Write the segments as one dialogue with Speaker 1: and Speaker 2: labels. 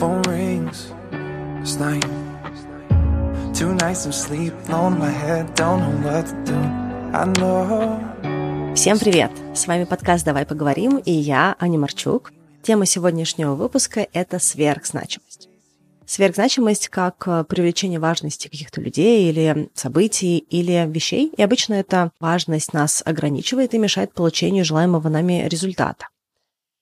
Speaker 1: phone rings. It's night. Two nights of sleep on my head, don't know what to do. I know.
Speaker 2: Всем привет! С вами подкаст «Давай поговорим» и я, Аня Марчук. Тема сегодняшнего выпуска – это сверхзначимость. Сверхзначимость как э, привлечение важности каких-то людей или событий или вещей. И обычно эта важность нас ограничивает и мешает получению желаемого нами результата.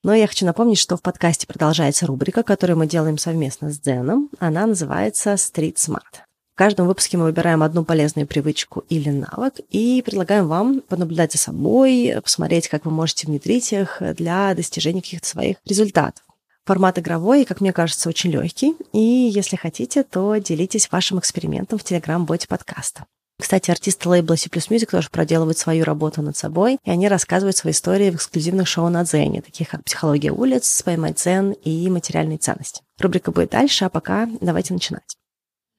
Speaker 2: Но я хочу напомнить, что в подкасте продолжается рубрика, которую мы делаем совместно с Дзеном. Она называется Street Smart. В каждом выпуске мы выбираем одну полезную привычку или навык и предлагаем вам понаблюдать за собой, посмотреть, как вы можете внедрить их для достижения каких-то своих результатов. Формат игровой, как мне кажется, очень легкий. И если хотите, то делитесь вашим экспериментом в Телеграм-боте подкаста. Кстати, артисты лейбла C++ Music тоже проделывают свою работу над собой, и они рассказывают свои истории в эксклюзивных шоу на Дзене, таких как «Психология улиц», «Поймать дзен» и «Материальные ценности». Рубрика будет дальше, а пока давайте начинать.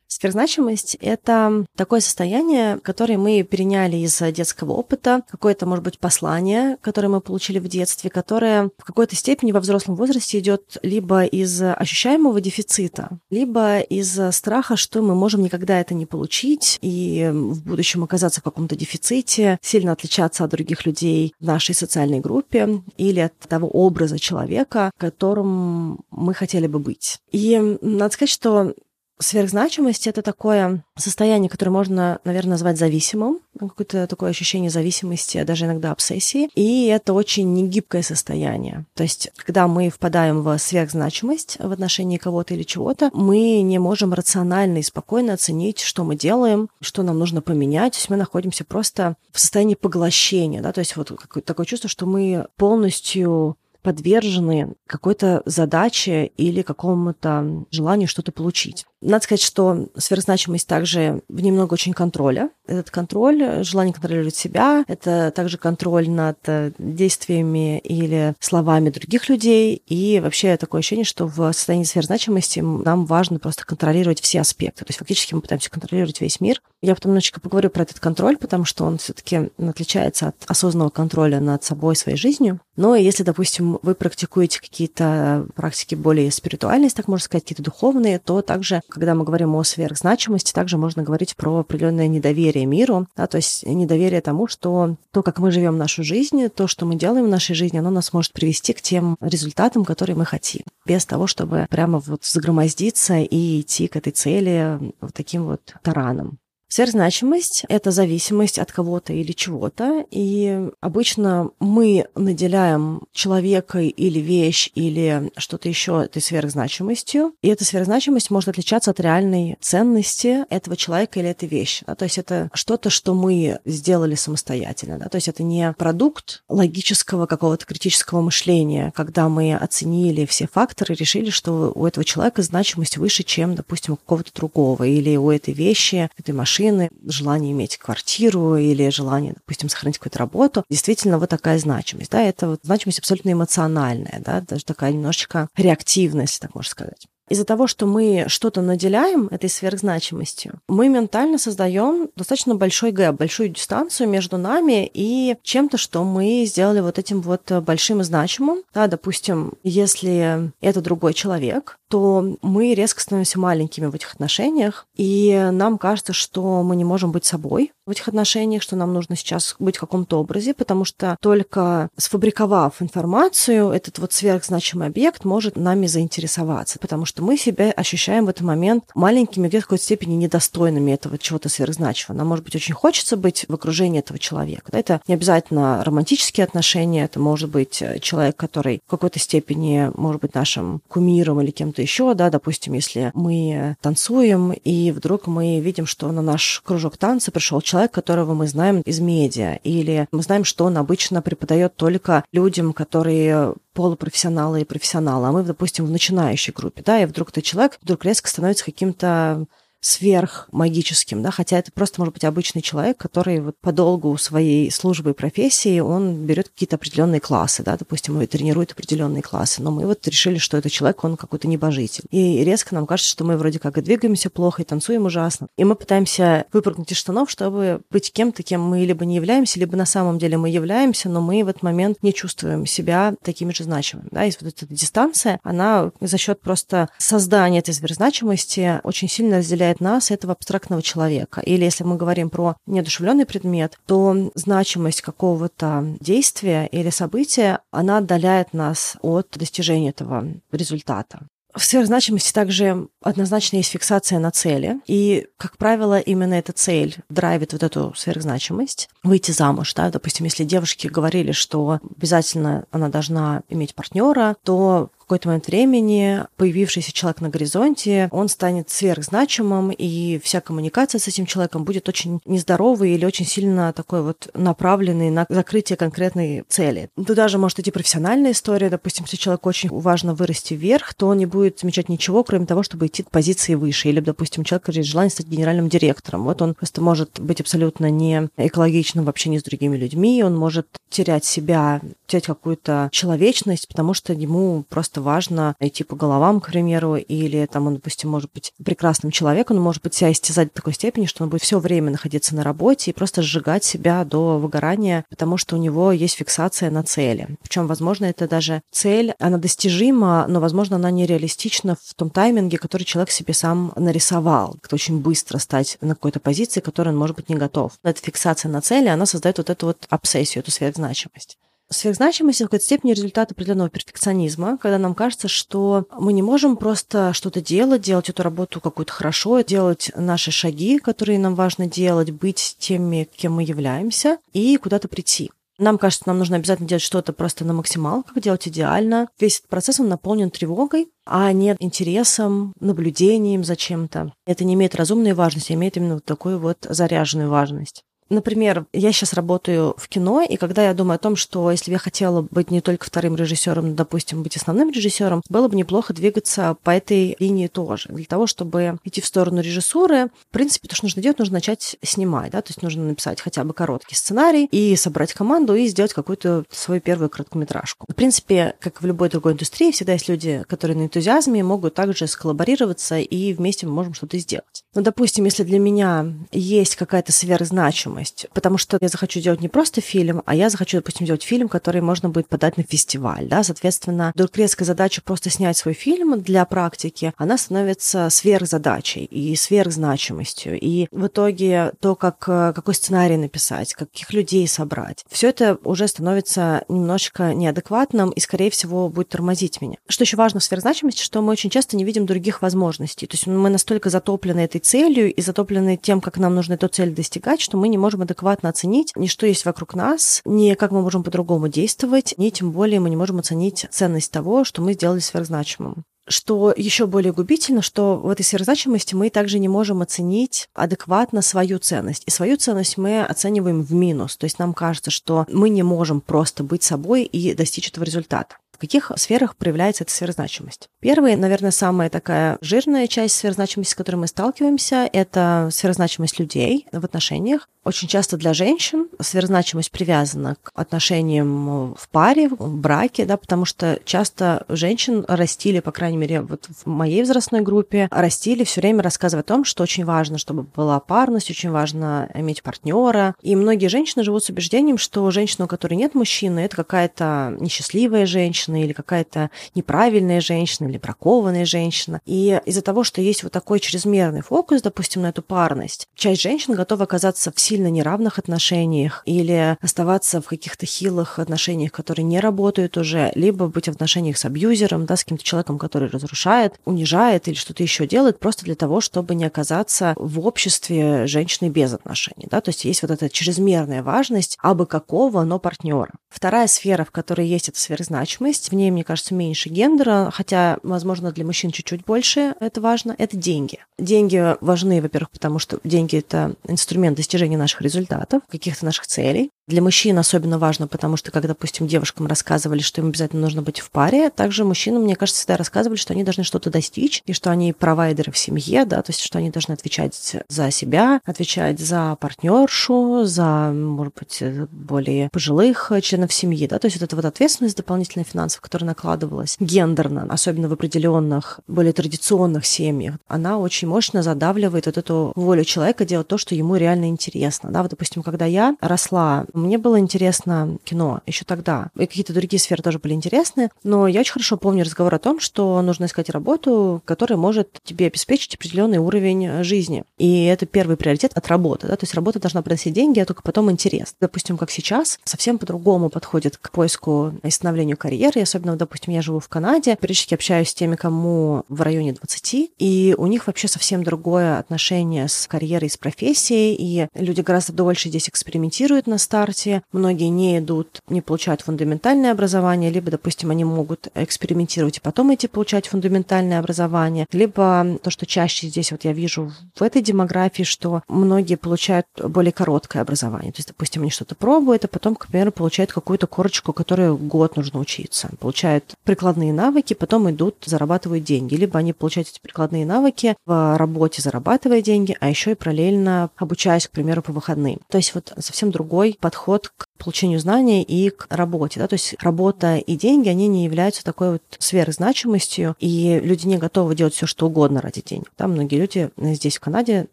Speaker 2: Сверхзначимость — это такое состояние, которое мы переняли из детского опыта, какое-то, может быть, послание, которое мы получили в детстве, которое в какой-то степени во взрослом возрасте идет либо из ощущаемого дефицита, либо из страха, что мы можем никогда это не получить и в будущем оказаться в каком-то дефиците, сильно отличаться от других людей в нашей социальной группе или от того образа человека, которым мы хотели бы быть. И надо сказать, что Сверхзначимость — это такое состояние, которое можно, наверное, назвать зависимым, какое-то такое ощущение зависимости, а даже иногда обсессии, и это очень негибкое состояние. То есть, когда мы впадаем в сверхзначимость в отношении кого-то или чего-то, мы не можем рационально и спокойно оценить, что мы делаем, что нам нужно поменять, то есть мы находимся просто в состоянии поглощения, да, то есть вот такое чувство, что мы полностью подвержены какой-то задаче или какому-то желанию что-то получить. Надо сказать, что сверхзначимость также в немного очень контроля. Этот контроль, желание контролировать себя, это также контроль над э, действиями или словами других людей. И вообще такое ощущение, что в состоянии сверхзначимости нам важно просто контролировать все аспекты. То есть фактически мы пытаемся контролировать весь мир. Я потом немножечко поговорю про этот контроль, потому что он все-таки отличается от осознанного контроля над собой, своей жизнью. Но если, допустим, вы практикуете какие-то практики более спиритуальные, так можно сказать, какие-то духовные, то также когда мы говорим о сверхзначимости, также можно говорить про определенное недоверие миру, да, то есть недоверие тому, что то, как мы живем нашу жизнь, то, что мы делаем в нашей жизни, оно нас может привести к тем результатам, которые мы хотим, без того, чтобы прямо вот загромоздиться и идти к этой цели вот таким вот тараном. Сверхзначимость — это зависимость от кого-то или чего-то, и обычно мы наделяем человека или вещь или что-то еще этой сверхзначимостью, и эта сверхзначимость может отличаться от реальной ценности этого человека или этой вещи. Да? То есть это что-то, что мы сделали самостоятельно. Да? То есть это не продукт логического какого-то критического мышления, когда мы оценили все факторы и решили, что у этого человека значимость выше, чем, допустим, у какого-то другого, или у этой вещи, этой машины машины, желание иметь квартиру или желание, допустим, сохранить какую-то работу, действительно вот такая значимость. Да, это вот значимость абсолютно эмоциональная, да, даже такая немножечко реактивность, так можно сказать. Из-за того, что мы что-то наделяем этой сверхзначимостью, мы ментально создаем достаточно большой гэп, большую дистанцию между нами и чем-то, что мы сделали вот этим вот большим и значимым. Да, допустим, если это другой человек, то мы резко становимся маленькими в этих отношениях, и нам кажется, что мы не можем быть собой в этих отношениях, что нам нужно сейчас быть в каком-то образе, потому что только сфабриковав информацию, этот вот сверхзначимый объект может нами заинтересоваться, потому что мы себя ощущаем в этот момент маленькими, где-то в какой-то степени недостойными этого чего-то сверхзначимого. Нам, может быть, очень хочется быть в окружении этого человека. Это не обязательно романтические отношения, это может быть человек, который в какой-то степени может быть нашим кумиром или кем-то еще, да, допустим, если мы танцуем, и вдруг мы видим, что на наш кружок танца пришел человек, которого мы знаем из медиа, или мы знаем, что он обычно преподает только людям, которые полупрофессионалы и профессионалы, а мы, допустим, в начинающей группе, да, и вдруг этот человек вдруг резко становится каким-то сверхмагическим, да, хотя это просто может быть обычный человек, который вот по долгу своей службы и профессии, он берет какие-то определенные классы, да, допустим, и тренирует определенные классы, но мы вот решили, что этот человек, он какой-то небожитель. И резко нам кажется, что мы вроде как и двигаемся плохо, и танцуем ужасно. И мы пытаемся выпрыгнуть из штанов, чтобы быть кем-то, кем мы либо не являемся, либо на самом деле мы являемся, но мы в этот момент не чувствуем себя такими же значимыми. Да? И вот эта дистанция, она за счет просто создания этой сверхзначимости очень сильно разделяет нас, этого абстрактного человека. Или если мы говорим про неодушевленный предмет, то значимость какого-то действия или события, она отдаляет нас от достижения этого результата. В сверхзначимости также однозначно есть фиксация на цели. И, как правило, именно эта цель драйвит вот эту сверхзначимость. Выйти замуж, да, допустим, если девушки говорили, что обязательно она должна иметь партнера, то какой-то момент времени появившийся человек на горизонте, он станет сверхзначимым, и вся коммуникация с этим человеком будет очень нездоровой или очень сильно такой вот направленной на закрытие конкретной цели. Туда же может идти профессиональная история. Допустим, если человеку очень важно вырасти вверх, то он не будет замечать ничего, кроме того, чтобы идти к позиции выше. Или, допустим, человек есть желание стать генеральным директором. Вот он просто может быть абсолютно не экологичным в общении с другими людьми, он может терять себя, терять какую-то человечность, потому что ему просто просто важно идти по головам, к примеру, или там он, допустим, может быть прекрасным человеком, но может быть себя истязать до такой степени, что он будет все время находиться на работе и просто сжигать себя до выгорания, потому что у него есть фиксация на цели. Причем, возможно, это даже цель, она достижима, но, возможно, она нереалистична в том тайминге, который человек себе сам нарисовал. Как-то очень быстро стать на какой-то позиции, которой он, может быть, не готов. Эта фиксация на цели, она создает вот эту вот обсессию, эту сверхзначимость. Сверхзначимость в какой-то степени результат определенного перфекционизма, когда нам кажется, что мы не можем просто что-то делать, делать эту работу какую-то хорошо, делать наши шаги, которые нам важно делать, быть теми, кем мы являемся, и куда-то прийти. Нам кажется, нам нужно обязательно делать что-то просто на максималках, делать идеально. Весь этот процесс, он наполнен тревогой, а не интересом, наблюдением за чем-то. Это не имеет разумной важности, а имеет именно вот такую вот заряженную важность. Например, я сейчас работаю в кино, и когда я думаю о том, что если бы я хотела быть не только вторым режиссером, но, допустим, быть основным режиссером, было бы неплохо двигаться по этой линии тоже. Для того, чтобы идти в сторону режиссуры, в принципе, то, что нужно делать, нужно начать снимать, да, то есть нужно написать хотя бы короткий сценарий и собрать команду и сделать какую-то свою первую короткометражку. В принципе, как в любой другой индустрии, всегда есть люди, которые на энтузиазме могут также сколлаборироваться, и вместе мы можем что-то сделать. Но, допустим, если для меня есть какая-то сверхзначимость, значимость, потому что я захочу делать не просто фильм, а я захочу, допустим, делать фильм, который можно будет подать на фестиваль, да, соответственно, вдруг резкая задача просто снять свой фильм для практики, она становится сверхзадачей и сверхзначимостью, и в итоге то, как, какой сценарий написать, каких людей собрать, все это уже становится немножечко неадекватным и, скорее всего, будет тормозить меня. Что еще важно в сверхзначимости, что мы очень часто не видим других возможностей, то есть мы настолько затоплены этой целью и затоплены тем, как нам нужно эту цель достигать, что мы не можем можем адекватно оценить ни что есть вокруг нас, ни как мы можем по-другому действовать, ни тем более мы не можем оценить ценность того, что мы сделали сверхзначимым. Что еще более губительно, что в этой сверхзначимости мы также не можем оценить адекватно свою ценность. И свою ценность мы оцениваем в минус. То есть нам кажется, что мы не можем просто быть собой и достичь этого результата. В каких сферах проявляется эта сверхзначимость? Первая, наверное, самая такая жирная часть сверхзначимости, с которой мы сталкиваемся, это сверхзначимость людей в отношениях. Очень часто для женщин сверхзначимость привязана к отношениям в паре, в браке, да, потому что часто женщин растили, по крайней мере, вот в моей возрастной группе, растили все время рассказывая о том, что очень важно, чтобы была парность, очень важно иметь партнера. И многие женщины живут с убеждением, что женщина, у которой нет мужчины, это какая-то несчастливая женщина, женщина или какая-то неправильная женщина или бракованная женщина. И из-за того, что есть вот такой чрезмерный фокус, допустим, на эту парность, часть женщин готова оказаться в сильно неравных отношениях или оставаться в каких-то хилых отношениях, которые не работают уже, либо быть в отношениях с абьюзером, да, с каким-то человеком, который разрушает, унижает или что-то еще делает, просто для того, чтобы не оказаться в обществе женщины без отношений. Да? То есть есть вот эта чрезмерная важность абы какого, но партнера. Вторая сфера, в которой есть эта сверхзначимость, есть, в ней, мне кажется, меньше гендера, хотя, возможно, для мужчин чуть-чуть больше это важно, это деньги. Деньги важны, во-первых, потому что деньги – это инструмент достижения наших результатов, каких-то наших целей. Для мужчин особенно важно, потому что, как, допустим, девушкам рассказывали, что им обязательно нужно быть в паре, также мужчинам, мне кажется, всегда рассказывали, что они должны что-то достичь, и что они провайдеры в семье, да, то есть, что они должны отвечать за себя, отвечать за партнершу, за, может быть, более пожилых членов семьи, да, то есть вот эта вот ответственность дополнительная финансовая, которая накладывалась гендерно, особенно в определенных, более традиционных семьях, она очень мощно задавливает вот эту волю человека делать то, что ему реально интересно, да, вот, допустим, когда я росла, мне было интересно кино еще тогда. И какие-то другие сферы тоже были интересны. Но я очень хорошо помню разговор о том, что нужно искать работу, которая может тебе обеспечить определенный уровень жизни. И это первый приоритет от работы. Да? То есть работа должна приносить деньги, а только потом интерес. Допустим, как сейчас, совсем по-другому подходит к поиску и становлению карьеры. И особенно, допустим, я живу в Канаде, периодически общаюсь с теми, кому в районе 20, и у них вообще совсем другое отношение с карьерой, с профессией, и люди гораздо дольше здесь экспериментируют на старте, многие не идут, не получают фундаментальное образование, либо, допустим, они могут экспериментировать и потом идти получать фундаментальное образование, либо то, что чаще здесь вот я вижу в этой демографии, что многие получают более короткое образование. То есть, допустим, они что-то пробуют, а потом, к примеру, получают какую-то корочку, которую год нужно учиться. Получают прикладные навыки, потом идут, зарабатывают деньги. Либо они получают эти прикладные навыки в работе, зарабатывая деньги, а еще и параллельно обучаясь, к примеру, по выходным. То есть вот совсем другой подход к получению знаний и к работе. Да? То есть работа и деньги, они не являются такой вот сверхзначимостью, и люди не готовы делать все, что угодно ради денег. Да? Многие люди здесь, в Канаде,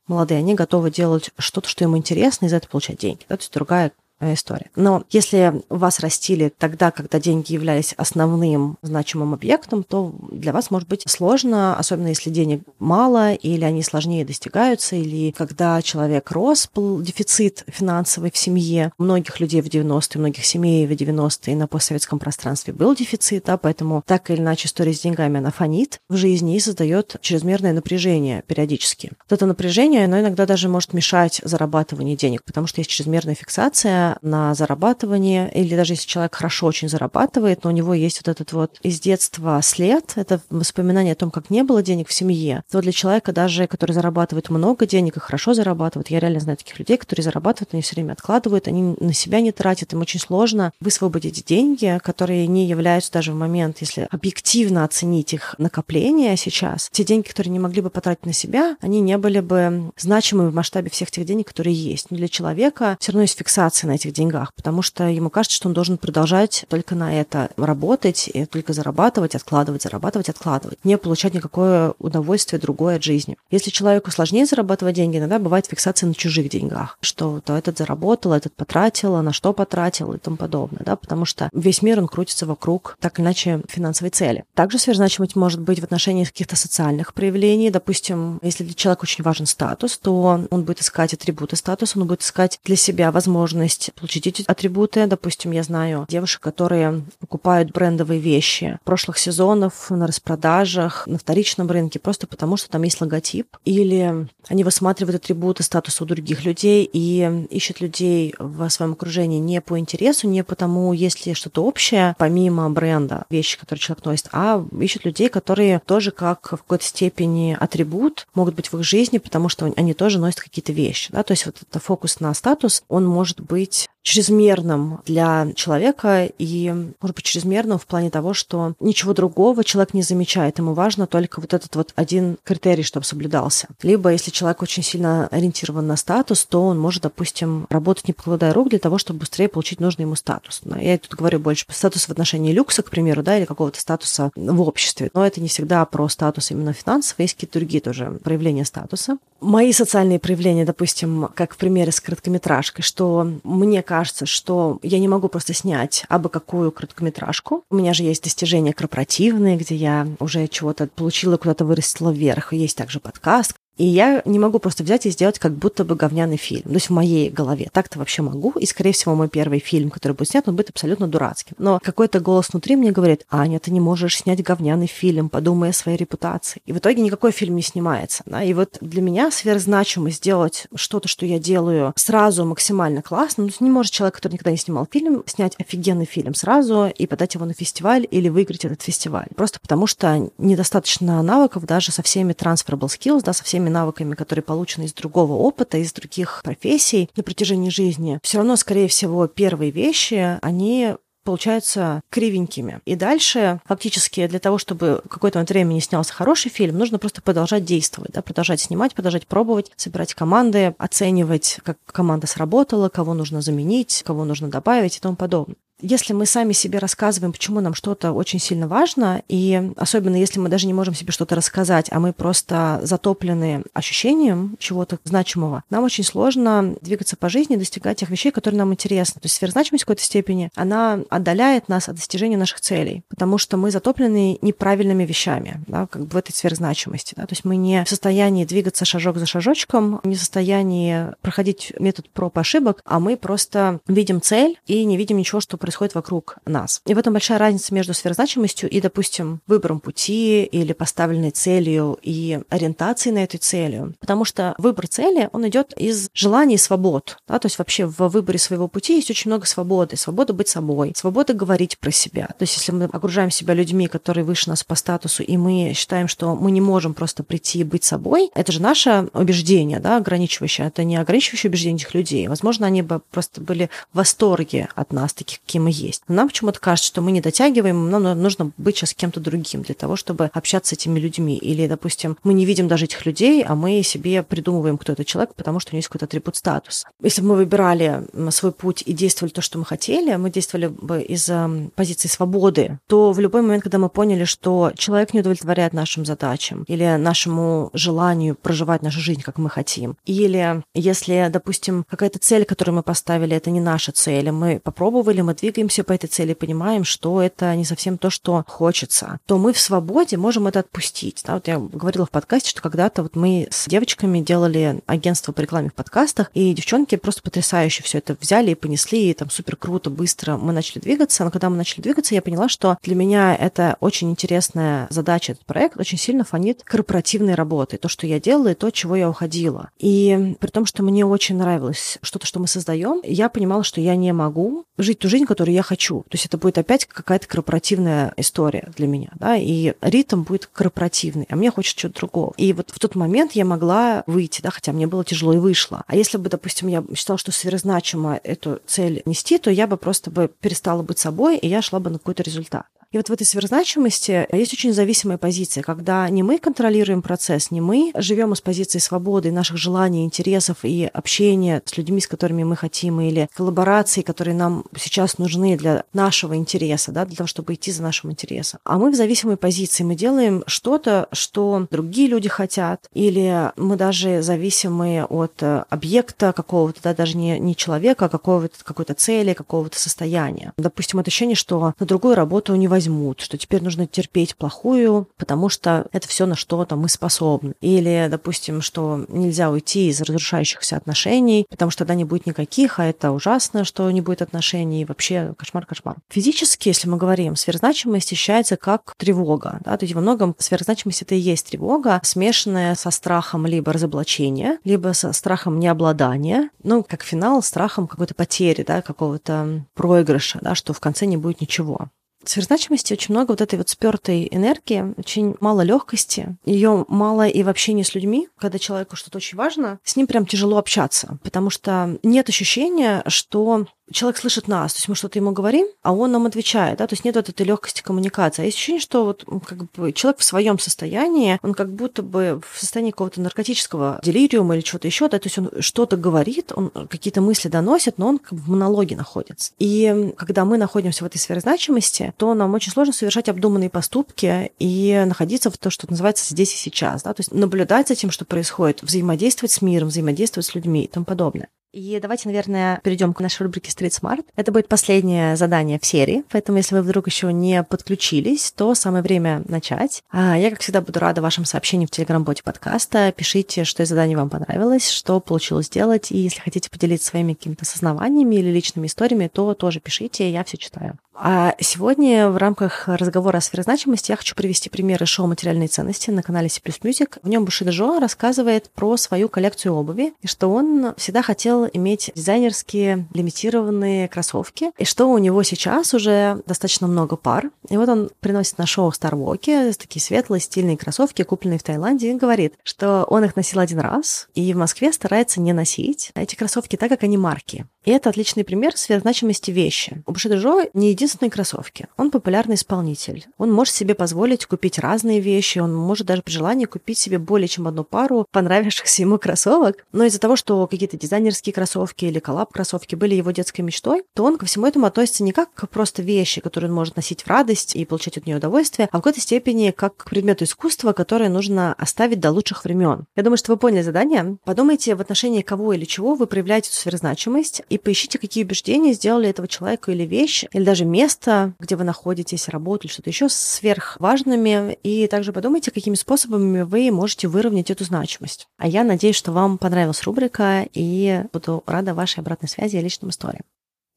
Speaker 2: молодые, они готовы делать что-то, что им интересно, и за это получать деньги. Да? То есть другая история. Но если вас растили тогда, когда деньги являлись основным значимым объектом, то для вас может быть сложно, особенно если денег мало, или они сложнее достигаются, или когда человек рос, был дефицит финансовый в семье. Многих людей в 90-е, многих семей в 90-е на постсоветском пространстве был дефицит, да, поэтому так или иначе история с деньгами, она фонит в жизни и создает чрезмерное напряжение периодически. Вот это напряжение, оно иногда даже может мешать зарабатыванию денег, потому что есть чрезмерная фиксация на зарабатывание, или даже если человек хорошо очень зарабатывает, но у него есть вот этот вот из детства след, это воспоминание о том, как не было денег в семье, то для человека даже, который зарабатывает много денег и хорошо зарабатывает, я реально знаю таких людей, которые зарабатывают, они все время откладывают, они на себя не тратят, им очень сложно высвободить деньги, которые не являются даже в момент, если объективно оценить их накопление сейчас, те деньги, которые не могли бы потратить на себя, они не были бы значимы в масштабе всех тех денег, которые есть. Но для человека все равно есть фиксация на этих деньгах, потому что ему кажется, что он должен продолжать только на это работать, и только зарабатывать, откладывать, зарабатывать, откладывать, не получать никакое удовольствие другое от жизни. Если человеку сложнее зарабатывать деньги, иногда бывает фиксация на чужих деньгах, что то этот заработал, этот потратил, на что потратил и тому подобное, да, потому что весь мир, он крутится вокруг так или иначе финансовой цели. Также сверхзначимость может быть в отношении каких-то социальных проявлений. Допустим, если для человека очень важен статус, то он будет искать атрибуты статуса, он будет искать для себя возможность есть получить эти атрибуты. Допустим, я знаю девушек, которые покупают брендовые вещи прошлых сезонов на распродажах, на вторичном рынке, просто потому что там есть логотип. Или они высматривают атрибуты статуса у других людей и ищут людей в своем окружении не по интересу, не потому, есть ли что-то общее, помимо бренда, вещи, которые человек носит, а ищут людей, которые тоже как в какой-то степени атрибут могут быть в их жизни, потому что они тоже носят какие-то вещи. Да? То есть вот это фокус на статус, он может быть быть чрезмерным для человека и, может быть, чрезмерным в плане того, что ничего другого человек не замечает. Ему важно только вот этот вот один критерий, чтобы соблюдался. Либо, если человек очень сильно ориентирован на статус, то он может, допустим, работать не покладая рук для того, чтобы быстрее получить нужный ему статус. Я тут говорю больше статус в отношении люкса, к примеру, да, или какого-то статуса в обществе. Но это не всегда про статус именно финансовый, есть какие-то другие тоже проявления статуса. Мои социальные проявления, допустим, как в примере с короткометражкой, что мне кажется, кажется, что я не могу просто снять абы какую короткометражку. У меня же есть достижения корпоративные, где я уже чего-то получила, куда-то вырастила вверх. Есть также подкаст, и я не могу просто взять и сделать как будто бы говняный фильм. То есть в моей голове. Так-то вообще могу. И, скорее всего, мой первый фильм, который будет снят, он будет абсолютно дурацким. Но какой-то голос внутри мне говорит, Аня, ты не можешь снять говняный фильм, подумай о своей репутации. И в итоге никакой фильм не снимается. Да? И вот для меня сверхзначимо сделать что-то, что я делаю сразу максимально классно. Ну, не может человек, который никогда не снимал фильм, снять офигенный фильм сразу и подать его на фестиваль или выиграть этот фестиваль. Просто потому что недостаточно навыков даже со всеми transferable skills, да, со всеми теми навыками, которые получены из другого опыта, из других профессий на протяжении жизни, все равно, скорее всего, первые вещи, они получаются кривенькими. И дальше, фактически, для того, чтобы какое-то момент времени снялся хороший фильм, нужно просто продолжать действовать, да, продолжать снимать, продолжать пробовать, собирать команды, оценивать, как команда сработала, кого нужно заменить, кого нужно добавить и тому подобное если мы сами себе рассказываем, почему нам что-то очень сильно важно, и особенно если мы даже не можем себе что-то рассказать, а мы просто затоплены ощущением чего-то значимого, нам очень сложно двигаться по жизни, достигать тех вещей, которые нам интересны. То есть сверхзначимость в какой-то степени, она отдаляет нас от достижения наших целей, потому что мы затоплены неправильными вещами, да, как бы в этой сверхзначимости. Да? То есть мы не в состоянии двигаться шажок за шажочком, не в состоянии проходить метод проб ошибок, а мы просто видим цель и не видим ничего, что происходит вокруг нас. И в этом большая разница между сверхзначимостью и, допустим, выбором пути или поставленной целью и ориентацией на эту целью. Потому что выбор цели, он идет из желаний и свобод. Да? То есть вообще в выборе своего пути есть очень много свободы. Свобода быть собой, свобода говорить про себя. То есть если мы окружаем себя людьми, которые выше нас по статусу, и мы считаем, что мы не можем просто прийти и быть собой, это же наше убеждение, да, ограничивающее. Это не ограничивающее убеждение этих людей. Возможно, они бы просто были в восторге от нас, таких, какие мы есть. Нам почему-то кажется, что мы не дотягиваем, нам нужно быть сейчас кем-то другим для того, чтобы общаться с этими людьми. Или, допустим, мы не видим даже этих людей, а мы себе придумываем, кто этот человек, потому что у него есть какой-то атрибут статуса. Если бы мы выбирали свой путь и действовали то, что мы хотели, мы действовали бы из позиции свободы, то в любой момент, когда мы поняли, что человек не удовлетворяет нашим задачам или нашему желанию проживать нашу жизнь, как мы хотим, или если, допустим, какая-то цель, которую мы поставили, это не наша цель, мы попробовали, мы двигаемся по этой цели, понимаем, что это не совсем то, что хочется, то мы в свободе можем это отпустить. Да, вот я говорила в подкасте, что когда-то вот мы с девочками делали агентство по рекламе в подкастах, и девчонки просто потрясающе все это взяли и понесли, и там супер круто, быстро мы начали двигаться. Но когда мы начали двигаться, я поняла, что для меня это очень интересная задача, этот проект очень сильно фонит корпоративной работы. То, что я делала, и то, чего я уходила. И при том, что мне очень нравилось что-то, что мы создаем, я понимала, что я не могу жить ту жизнь, которую я хочу. То есть это будет опять какая-то корпоративная история для меня, да, и ритм будет корпоративный, а мне хочется чего-то другого. И вот в тот момент я могла выйти, да, хотя мне было тяжело и вышла. А если бы, допустим, я считала, что сверхзначимо эту цель нести, то я бы просто бы перестала быть собой, и я шла бы на какой-то результат. И вот в этой сверхзначимости есть очень зависимая позиция, когда не мы контролируем процесс, не мы живем из позиции свободы, наших желаний, интересов и общения с людьми, с которыми мы хотим, или коллаборации, которые нам сейчас нужны для нашего интереса, да, для того, чтобы идти за нашим интересом. А мы в зависимой позиции, мы делаем что-то, что другие люди хотят, или мы даже зависимы от объекта какого-то, да, даже не, не человека, а какого-то, какой-то цели, какого-то состояния. Допустим, это ощущение, что на другую работу не возьмут возьмут, что теперь нужно терпеть плохую, потому что это все на что-то мы способны. Или, допустим, что нельзя уйти из разрушающихся отношений, потому что тогда не будет никаких, а это ужасно, что не будет отношений, вообще кошмар-кошмар. Физически, если мы говорим, сверхзначимость ощущается как тревога. Да? То есть во многом сверхзначимость это и есть тревога, смешанная со страхом либо разоблачения, либо со страхом необладания, ну, как финал, страхом какой-то потери, да, какого-то проигрыша, да, что в конце не будет ничего. Сверхзначимости очень много вот этой вот спертой энергии, очень мало легкости, ее мало и в общении с людьми. Когда человеку что-то очень важно, с ним прям тяжело общаться, потому что нет ощущения, что человек слышит нас, то есть мы что-то ему говорим, а он нам отвечает, да, то есть нет вот этой легкости коммуникации. А есть ощущение, что вот как бы человек в своем состоянии, он как будто бы в состоянии какого-то наркотического делириума или чего-то еще, да, то есть он что-то говорит, он какие-то мысли доносит, но он как бы в монологе находится. И когда мы находимся в этой сфере значимости, то нам очень сложно совершать обдуманные поступки и находиться в то, что называется здесь и сейчас, да, то есть наблюдать за тем, что происходит, взаимодействовать с миром, взаимодействовать с людьми и тому подобное. И давайте, наверное, перейдем к нашей рубрике Street Smart. Это будет последнее задание в серии, поэтому если вы вдруг еще не подключились, то самое время начать. А я, как всегда, буду рада вашим сообщениям в телеграм-боте подкаста. Пишите, что из заданий вам понравилось, что получилось сделать, и если хотите поделиться своими какими-то сознаваниями или личными историями, то тоже пишите, я все читаю. А сегодня в рамках разговора о сверхзначимости я хочу привести примеры шоу «Материальные ценности» на канале C++ Music. В нем Бушида Жо рассказывает про свою коллекцию обуви и что он всегда хотел иметь дизайнерские лимитированные кроссовки, и что у него сейчас уже достаточно много пар. И вот он приносит на шоу Старвоки такие светлые стильные кроссовки, купленные в Таиланде, и говорит, что он их носил один раз, и в Москве старается не носить эти кроссовки так, как они марки. И это отличный пример сверхзначимости вещи. У Бушидежо не единственные кроссовки. Он популярный исполнитель. Он может себе позволить купить разные вещи, он может даже при желании купить себе более чем одну пару понравившихся ему кроссовок. Но из-за того, что какие-то дизайнерские кроссовки или коллаб-кроссовки были его детской мечтой, то он ко всему этому относится не как просто вещи, которые он может носить в радость и получать от нее удовольствие, а в какой-то степени как к предмету искусства, которое нужно оставить до лучших времен. Я думаю, что вы поняли задание. Подумайте в отношении кого или чего вы проявляете сверхзначимость и поищите, какие убеждения сделали этого человека или вещь, или даже место, где вы находитесь, работу или что-то еще сверхважными. И также подумайте, какими способами вы можете выровнять эту значимость. А я надеюсь, что вам понравилась рубрика, и буду рада вашей обратной связи и личным историям.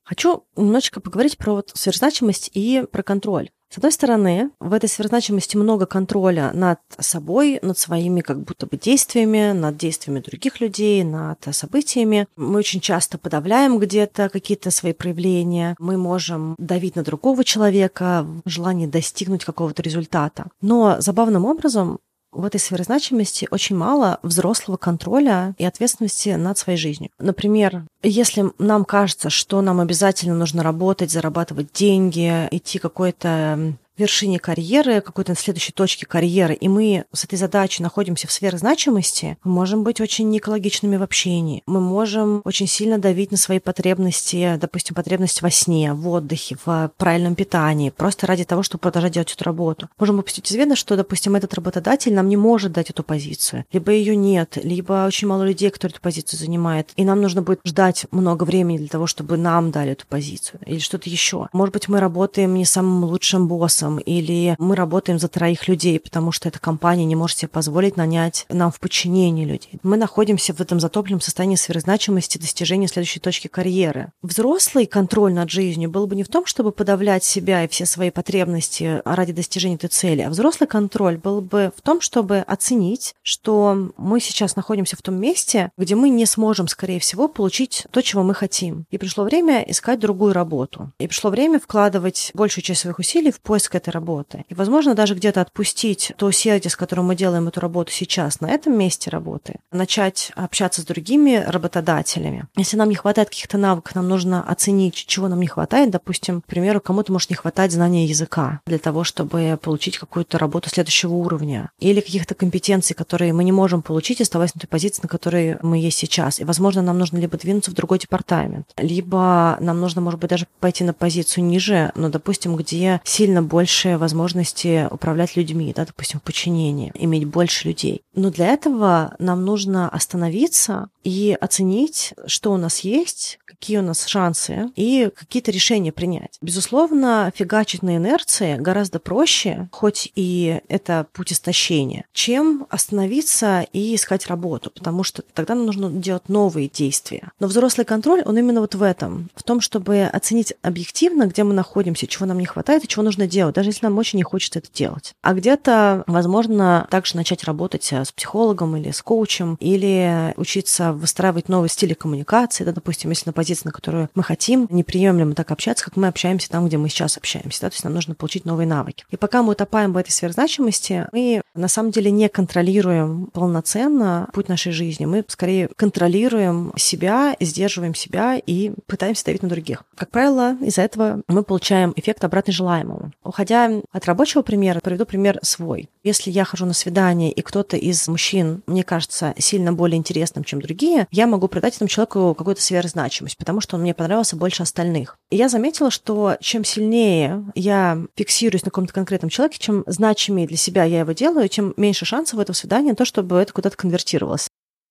Speaker 2: Хочу немножечко поговорить про вот сверхзначимость и про контроль. С одной стороны, в этой сверхзначимости много контроля над собой, над своими как будто бы действиями, над действиями других людей, над событиями. Мы очень часто подавляем где-то какие-то свои проявления. Мы можем давить на другого человека в желании достигнуть какого-то результата. Но забавным образом в этой сверхзначимости очень мало взрослого контроля и ответственности над своей жизнью. Например, если нам кажется, что нам обязательно нужно работать, зарабатывать деньги, идти какой-то вершине карьеры, какой-то следующей точке карьеры, и мы с этой задачей находимся в сверхзначимости, мы можем быть очень неэкологичными в общении. Мы можем очень сильно давить на свои потребности, допустим, потребность во сне, в отдыхе, в правильном питании, просто ради того, чтобы продолжать делать эту работу. Можем упустить из вида, что, допустим, этот работодатель нам не может дать эту позицию. Либо ее нет, либо очень мало людей, кто эту позицию занимает. И нам нужно будет ждать много времени для того, чтобы нам дали эту позицию. Или что-то еще. Может быть, мы работаем не самым лучшим боссом, бизнесом, или мы работаем за троих людей, потому что эта компания не может себе позволить нанять нам в подчинении людей. Мы находимся в этом затопленном состоянии сверхзначимости достижения следующей точки карьеры. Взрослый контроль над жизнью был бы не в том, чтобы подавлять себя и все свои потребности ради достижения этой цели, а взрослый контроль был бы в том, чтобы оценить, что мы сейчас находимся в том месте, где мы не сможем, скорее всего, получить то, чего мы хотим. И пришло время искать другую работу. И пришло время вкладывать большую часть своих усилий в поиск этой работы. И, возможно, даже где-то отпустить то усердие, с которым мы делаем эту работу сейчас на этом месте работы, начать общаться с другими работодателями. Если нам не хватает каких-то навыков, нам нужно оценить, чего нам не хватает. Допустим, к примеру, кому-то может не хватать знания языка для того, чтобы получить какую-то работу следующего уровня. Или каких-то компетенций, которые мы не можем получить, оставаясь на той позиции, на которой мы есть сейчас. И, возможно, нам нужно либо двинуться в другой департамент, либо нам нужно, может быть, даже пойти на позицию ниже, но, допустим, где сильно больше больше возможности управлять людьми, да, допустим, в подчинении, иметь больше людей. Но для этого нам нужно остановиться и оценить, что у нас есть, какие у нас шансы и какие-то решения принять. Безусловно, фигачить на инерции гораздо проще, хоть и это путь истощения, чем остановиться и искать работу, потому что тогда нам нужно делать новые действия. Но взрослый контроль, он именно вот в этом, в том, чтобы оценить объективно, где мы находимся, чего нам не хватает и чего нужно делать даже если нам очень не хочется это делать. А где-то, возможно, также начать работать э, с психологом или с коучем, или учиться выстраивать новые стили коммуникации, да, допустим, если на позиции, на которую мы хотим, неприемлемо так общаться, как мы общаемся там, где мы сейчас общаемся, да, то есть нам нужно получить новые навыки. И пока мы утопаем в этой сверхзначимости, мы на самом деле не контролируем полноценно путь нашей жизни, мы скорее контролируем себя, сдерживаем себя и пытаемся давить на других. Как правило, из-за этого мы получаем эффект обратно желаемого. Уходя от рабочего примера, приведу пример свой. Если я хожу на свидание, и кто-то из мужчин мне кажется сильно более интересным, чем другие, я могу придать этому человеку какую-то сверхзначимость, потому что он мне понравился больше остальных. И я заметила, что чем сильнее я фиксируюсь на каком-то конкретном человеке, чем значимее для себя я его делаю, тем меньше шансов в этом свидании на то, чтобы это куда-то конвертировалось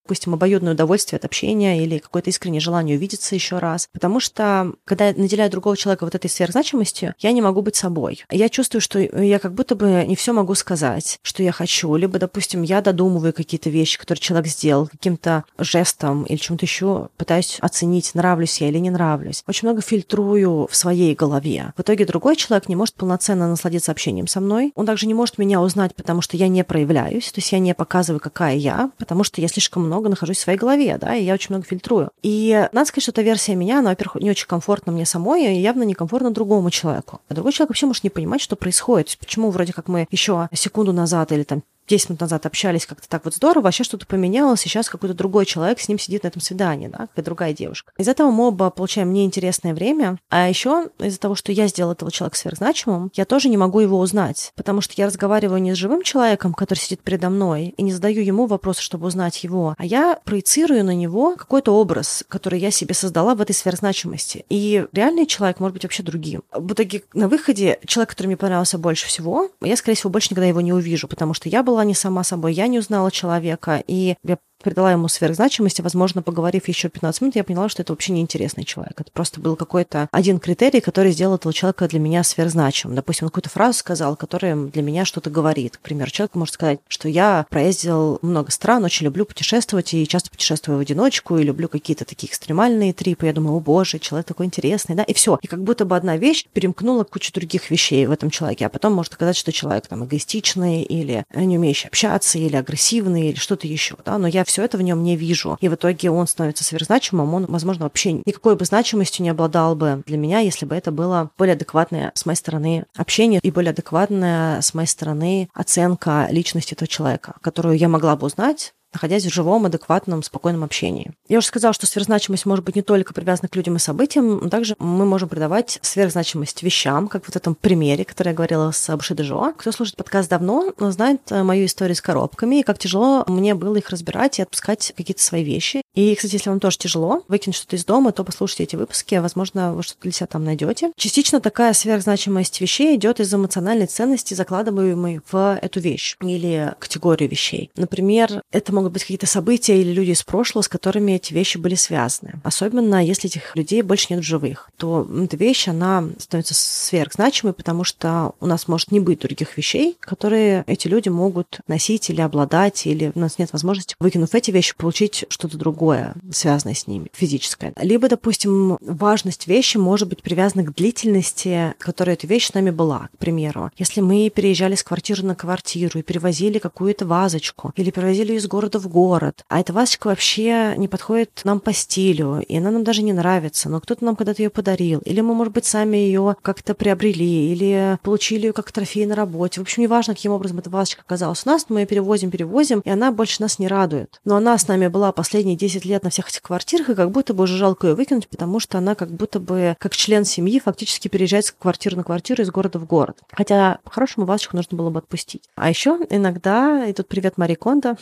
Speaker 2: допустим, обоюдное удовольствие от общения или какое-то искреннее желание увидеться еще раз. Потому что, когда я наделяю другого человека вот этой сверхзначимостью, я не могу быть собой. Я чувствую, что я как будто бы не все могу сказать, что я хочу. Либо, допустим, я додумываю какие-то вещи, которые человек сделал, каким-то жестом или чем-то еще пытаюсь оценить, нравлюсь я или не нравлюсь. Очень много фильтрую в своей голове. В итоге другой человек не может полноценно насладиться общением со мной. Он также не может меня узнать, потому что я не проявляюсь, то есть я не показываю, какая я, потому что я слишком много много нахожусь в своей голове, да, и я очень много фильтрую. И надо сказать, что эта версия меня, она, во-первых, не очень комфортна мне самой, и явно некомфортна другому человеку. А другой человек вообще может не понимать, что происходит. Почему вроде как мы еще секунду назад или там 10 минут назад общались как-то так вот здорово, а сейчас что-то поменялось, и сейчас какой-то другой человек с ним сидит на этом свидании, да, какая другая девушка. Из этого мы оба получаем неинтересное время, а еще из-за того, что я сделала этого человека сверхзначимым, я тоже не могу его узнать, потому что я разговариваю не с живым человеком, который сидит передо мной, и не задаю ему вопросы, чтобы узнать его, а я проецирую на него какой-то образ, который я себе создала в этой сверхзначимости. И реальный человек может быть вообще другим. В итоге на выходе человек, который мне понравился больше всего, я, скорее всего, больше никогда его не увижу, потому что я была была не сама собой, я не узнала человека, и я придала ему сверхзначимости, возможно, поговорив еще 15 минут, я поняла, что это вообще неинтересный человек. Это просто был какой-то один критерий, который сделал этого человека для меня сверхзначимым. Допустим, он какую-то фразу сказал, которая для меня что-то говорит. К примеру, человек может сказать, что я проездил много стран, очень люблю путешествовать и часто путешествую в одиночку, и люблю какие-то такие экстремальные трипы. Я думаю, о боже, человек такой интересный, да, и все. И как будто бы одна вещь перемкнула кучу других вещей в этом человеке, а потом может оказаться, что человек там эгоистичный или не умеющий общаться, или агрессивный, или что-то еще, да, но я все это в нем не вижу. И в итоге он становится сверхзначимым, он, возможно, вообще никакой бы значимостью не обладал бы для меня, если бы это было более адекватное с моей стороны общение и более адекватная с моей стороны оценка личности этого человека, которую я могла бы узнать находясь в живом, адекватном, спокойном общении. Я уже сказала, что сверхзначимость может быть не только привязана к людям и событиям, но также мы можем придавать сверхзначимость вещам, как в этом примере, который я говорила с Бушидо Жо. Кто слушает подкаст давно, знает э, мою историю с коробками, и как тяжело мне было их разбирать и отпускать какие-то свои вещи. И, кстати, если вам тоже тяжело выкинуть что-то из дома, то послушайте эти выпуски, возможно, вы что-то для себя там найдете. Частично такая сверхзначимость вещей идет из эмоциональной ценности, закладываемой в эту вещь или категорию вещей. Например, это могут быть какие-то события или люди из прошлого, с которыми эти вещи были связаны. Особенно если этих людей больше нет в живых, то эта вещь, она становится сверхзначимой, потому что у нас может не быть других вещей, которые эти люди могут носить или обладать, или у нас нет возможности, выкинув эти вещи, получить что-то другое, связанное с ними, физическое. Либо, допустим, важность вещи может быть привязана к длительности, которая эта вещь с нами была. К примеру, если мы переезжали с квартиры на квартиру и перевозили какую-то вазочку, или перевозили из города города в город, а эта вазочка вообще не подходит нам по стилю, и она нам даже не нравится, но кто-то нам когда-то ее подарил, или мы, может быть, сами ее как-то приобрели, или получили ее как трофей на работе. В общем, неважно, каким образом эта вазочка оказалась у нас, мы ее перевозим, перевозим, и она больше нас не радует. Но она с нами была последние 10 лет на всех этих квартирах, и как будто бы уже жалко ее выкинуть, потому что она как будто бы как член семьи фактически переезжает с квартиры на квартиру из города в город. Хотя по-хорошему вазочку нужно было бы отпустить. А еще иногда, и тут привет Мари Кондо,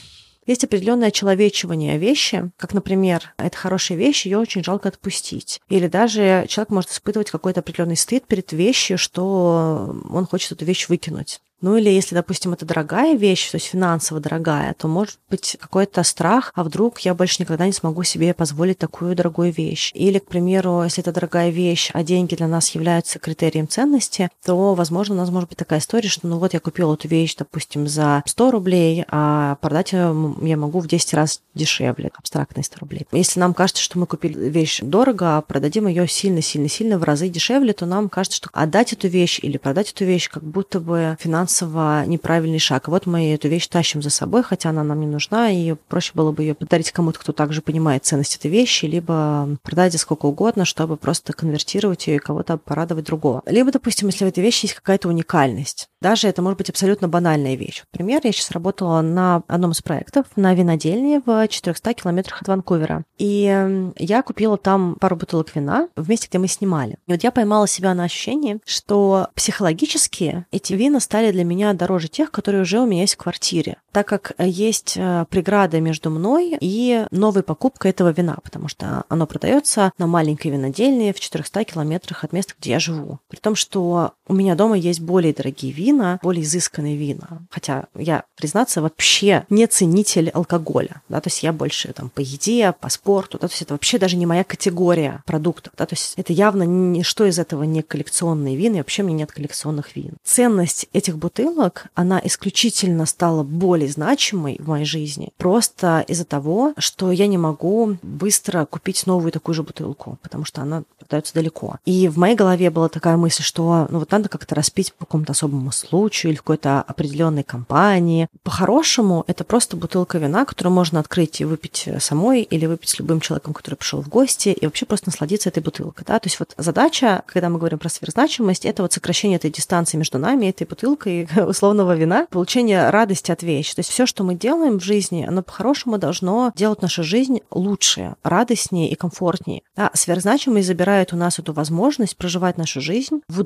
Speaker 2: есть определенное человечивание вещи, как, например, это хорошая вещь, ее очень жалко отпустить. Или даже человек может испытывать какой-то определенный стыд перед вещью, что он хочет эту вещь выкинуть. Ну или если, допустим, это дорогая вещь, то есть финансово дорогая, то может быть какой-то страх, а вдруг я больше никогда не смогу себе позволить такую дорогую вещь. Или, к примеру, если это дорогая вещь, а деньги для нас являются критерием ценности, то, возможно, у нас может быть такая история, что ну вот я купила эту вещь, допустим, за 100 рублей, а продать ее я могу в 10 раз дешевле, абстрактные 100 рублей. Если нам кажется, что мы купили вещь дорого, а продадим ее сильно-сильно-сильно в разы дешевле, то нам кажется, что отдать эту вещь или продать эту вещь как будто бы финансово финансово неправильный шаг. вот мы эту вещь тащим за собой, хотя она нам не нужна, и проще было бы ее подарить кому-то, кто также понимает ценность этой вещи, либо продать за сколько угодно, чтобы просто конвертировать ее и кого-то порадовать другого. Либо, допустим, если в этой вещи есть какая-то уникальность. Даже это может быть абсолютно банальная вещь. Например, я сейчас работала на одном из проектов на винодельне в 400 километрах от Ванкувера. И я купила там пару бутылок вина в месте, где мы снимали. И вот я поймала себя на ощущении, что психологически эти вина стали для меня дороже тех, которые уже у меня есть в квартире, так как есть э, преграда между мной и новой покупкой этого вина, потому что оно продается на маленькой винодельне в 400 километрах от места, где я живу. При том, что у меня дома есть более дорогие вина, более изысканные вина. Хотя я, признаться, вообще не ценитель алкоголя. Да, то есть я больше там по еде, по спорту. Да, то есть это вообще даже не моя категория продуктов. Да, то есть это явно ничто из этого не коллекционные вина, и вообще у меня нет коллекционных вин. Ценность этих бутылок, она исключительно стала более значимой в моей жизни просто из-за того, что я не могу быстро купить новую такую же бутылку, потому что она продается далеко. И в моей голове была такая мысль, что ну вот надо как-то распить по какому-то особому случаю или какой-то определенной компании. По-хорошему, это просто бутылка вина, которую можно открыть и выпить самой или выпить с любым человеком, который пришел в гости, и вообще просто насладиться этой бутылкой. Да? То есть вот задача, когда мы говорим про сверхзначимость, это вот сокращение этой дистанции между нами, этой бутылкой условного вина, получение радости от вещи. То есть все, что мы делаем в жизни, оно по-хорошему должно делать нашу жизнь лучше, радостнее и комфортнее. А сверхзначимость забирает у нас эту возможность проживать нашу жизнь в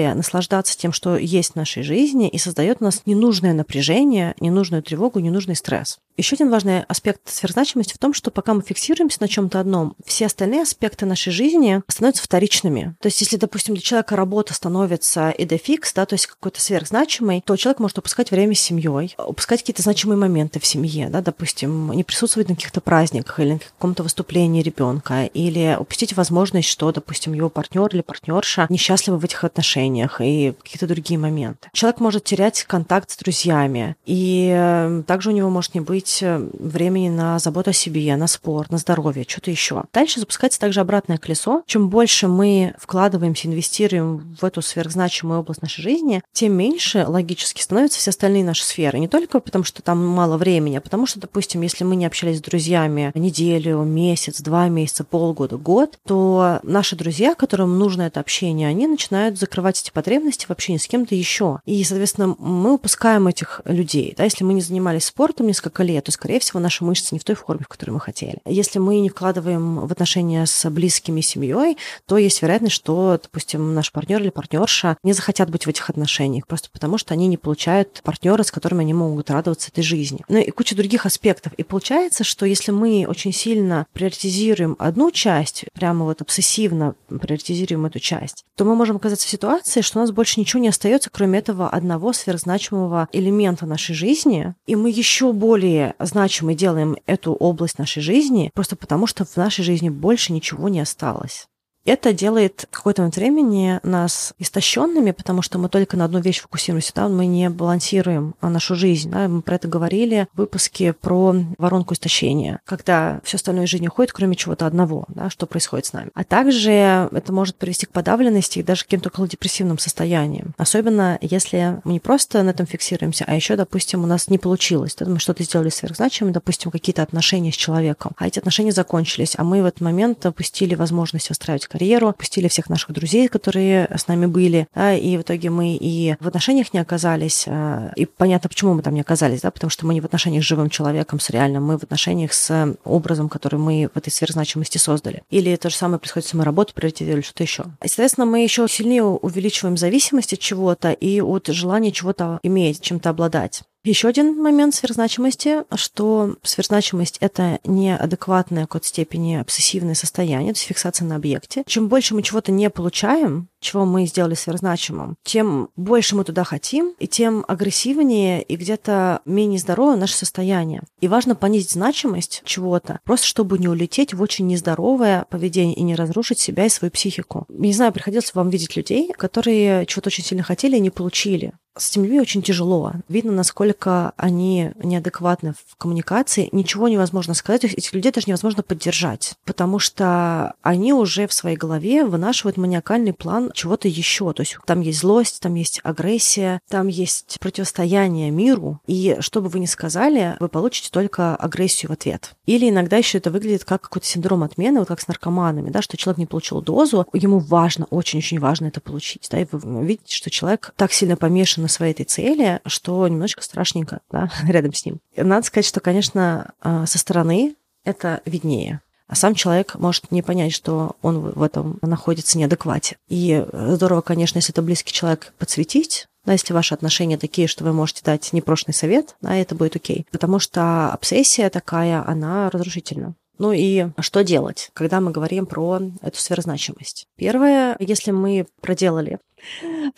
Speaker 2: удовольствие, наслаждаться тем, что есть в нашей жизни, и создает у нас ненужное напряжение, ненужную тревогу, ненужный стресс. Еще один важный аспект сверхзначимости в том, что пока мы фиксируемся на чем-то одном, все остальные аспекты нашей жизни становятся вторичными. То есть, если, допустим, для человека работа становится идефикс, да, то есть какой-то сверхзначимый, то человек может упускать время с семьей, упускать какие-то значимые моменты в семье, да, допустим, не присутствовать на каких-то праздниках или на каком-то выступлении ребенка, или упустить возможность, что, допустим, его партнер или партнерша несчастливы в этих отношениях и какие-то другие моменты. Человек может терять контакт с друзьями, и э, также у него может не быть быть э, времени на заботу о себе, на спорт, на здоровье, что-то еще. Дальше запускается также обратное колесо. Чем больше мы вкладываемся, инвестируем в эту сверхзначимую область нашей жизни, тем меньше логически становятся все остальные наши сферы. Не только потому, что там мало времени, а потому что, допустим, если мы не общались с друзьями неделю, месяц, два месяца, полгода, год, то наши друзья, которым нужно это общение, они начинают закрывать эти потребности в общении с кем-то еще. И, соответственно, мы упускаем этих людей. Да? Если мы не занимались спортом несколько лет, то, скорее всего, наши мышцы не в той форме, в которой мы хотели. Если мы не вкладываем в отношения с близкими семьей, то есть вероятность, что, допустим, наш партнер или партнерша не захотят быть в этих отношениях, просто потому что они не получают партнера, с которыми они могут радоваться этой жизни. Ну и куча других аспектов. И получается, что если мы очень сильно приоритизируем одну часть, прямо вот обсессивно приоритизируем эту часть, то мы можем оказаться в ситуации, что у нас больше ничего не остается, кроме этого одного сверхзначимого элемента нашей жизни, и мы еще более значимой делаем эту область нашей жизни, просто потому что в нашей жизни больше ничего не осталось. Это делает момент времени нас истощенными, потому что мы только на одну вещь фокусируемся, да, мы не балансируем нашу жизнь. Да, мы про это говорили в выпуске про воронку истощения, когда все остальное из жизни уходит, кроме чего-то одного, да, что происходит с нами. А также это может привести к подавленности и даже к каким-то околодепрессивным состояниям. Особенно если мы не просто на этом фиксируемся, а еще, допустим, у нас не получилось, да, мы что-то сделали сверхзначимым, допустим, какие-то отношения с человеком, а эти отношения закончились, а мы в этот момент опустили возможность устраивать карьеру, пустили всех наших друзей, которые с нами были, да, и в итоге мы и в отношениях не оказались, а, и понятно, почему мы там не оказались, да, потому что мы не в отношениях с живым человеком, с реальным, мы в отношениях с образом, который мы в этой сверхзначимости создали. Или то же самое происходит с самой работой, приоритизировали что-то еще. И, соответственно, мы еще сильнее увеличиваем зависимость от чего-то и от желания чего-то иметь, чем-то обладать. Еще один момент сверхзначимости, что сверхзначимость — это неадекватное какой-то степени обсессивное состояние, то есть фиксация на объекте. Чем больше мы чего-то не получаем, чего мы сделали сверхзначимым, тем больше мы туда хотим, и тем агрессивнее и где-то менее здоровое наше состояние. И важно понизить значимость чего-то, просто чтобы не улететь в очень нездоровое поведение и не разрушить себя и свою психику. Не знаю, приходилось вам видеть людей, которые чего-то очень сильно хотели и не получили с этими людьми очень тяжело. Видно, насколько они неадекватны в коммуникации. Ничего невозможно сказать. Этих людей даже невозможно поддержать, потому что они уже в своей голове вынашивают маниакальный план чего-то еще. То есть там есть злость, там есть агрессия, там есть противостояние миру. И что бы вы ни сказали, вы получите только агрессию в ответ. Или иногда еще это выглядит как какой-то синдром отмены, вот как с наркоманами, да, что человек не получил дозу, ему важно, очень-очень важно это получить. Да, и вы видите, что человек так сильно помешан на своей этой цели, что немножечко страшненько да, рядом с ним. Надо сказать, что, конечно, а, со стороны это виднее. А сам человек может не понять, что он в этом находится неадеквате. И здорово, конечно, если это близкий человек, подсветить, да, если ваши отношения такие, что вы можете дать непрошенный совет, да, это будет окей. Потому что обсессия такая, она разрушительна. Ну и что делать, когда мы говорим про эту сверхзначимость? Первое, если мы проделали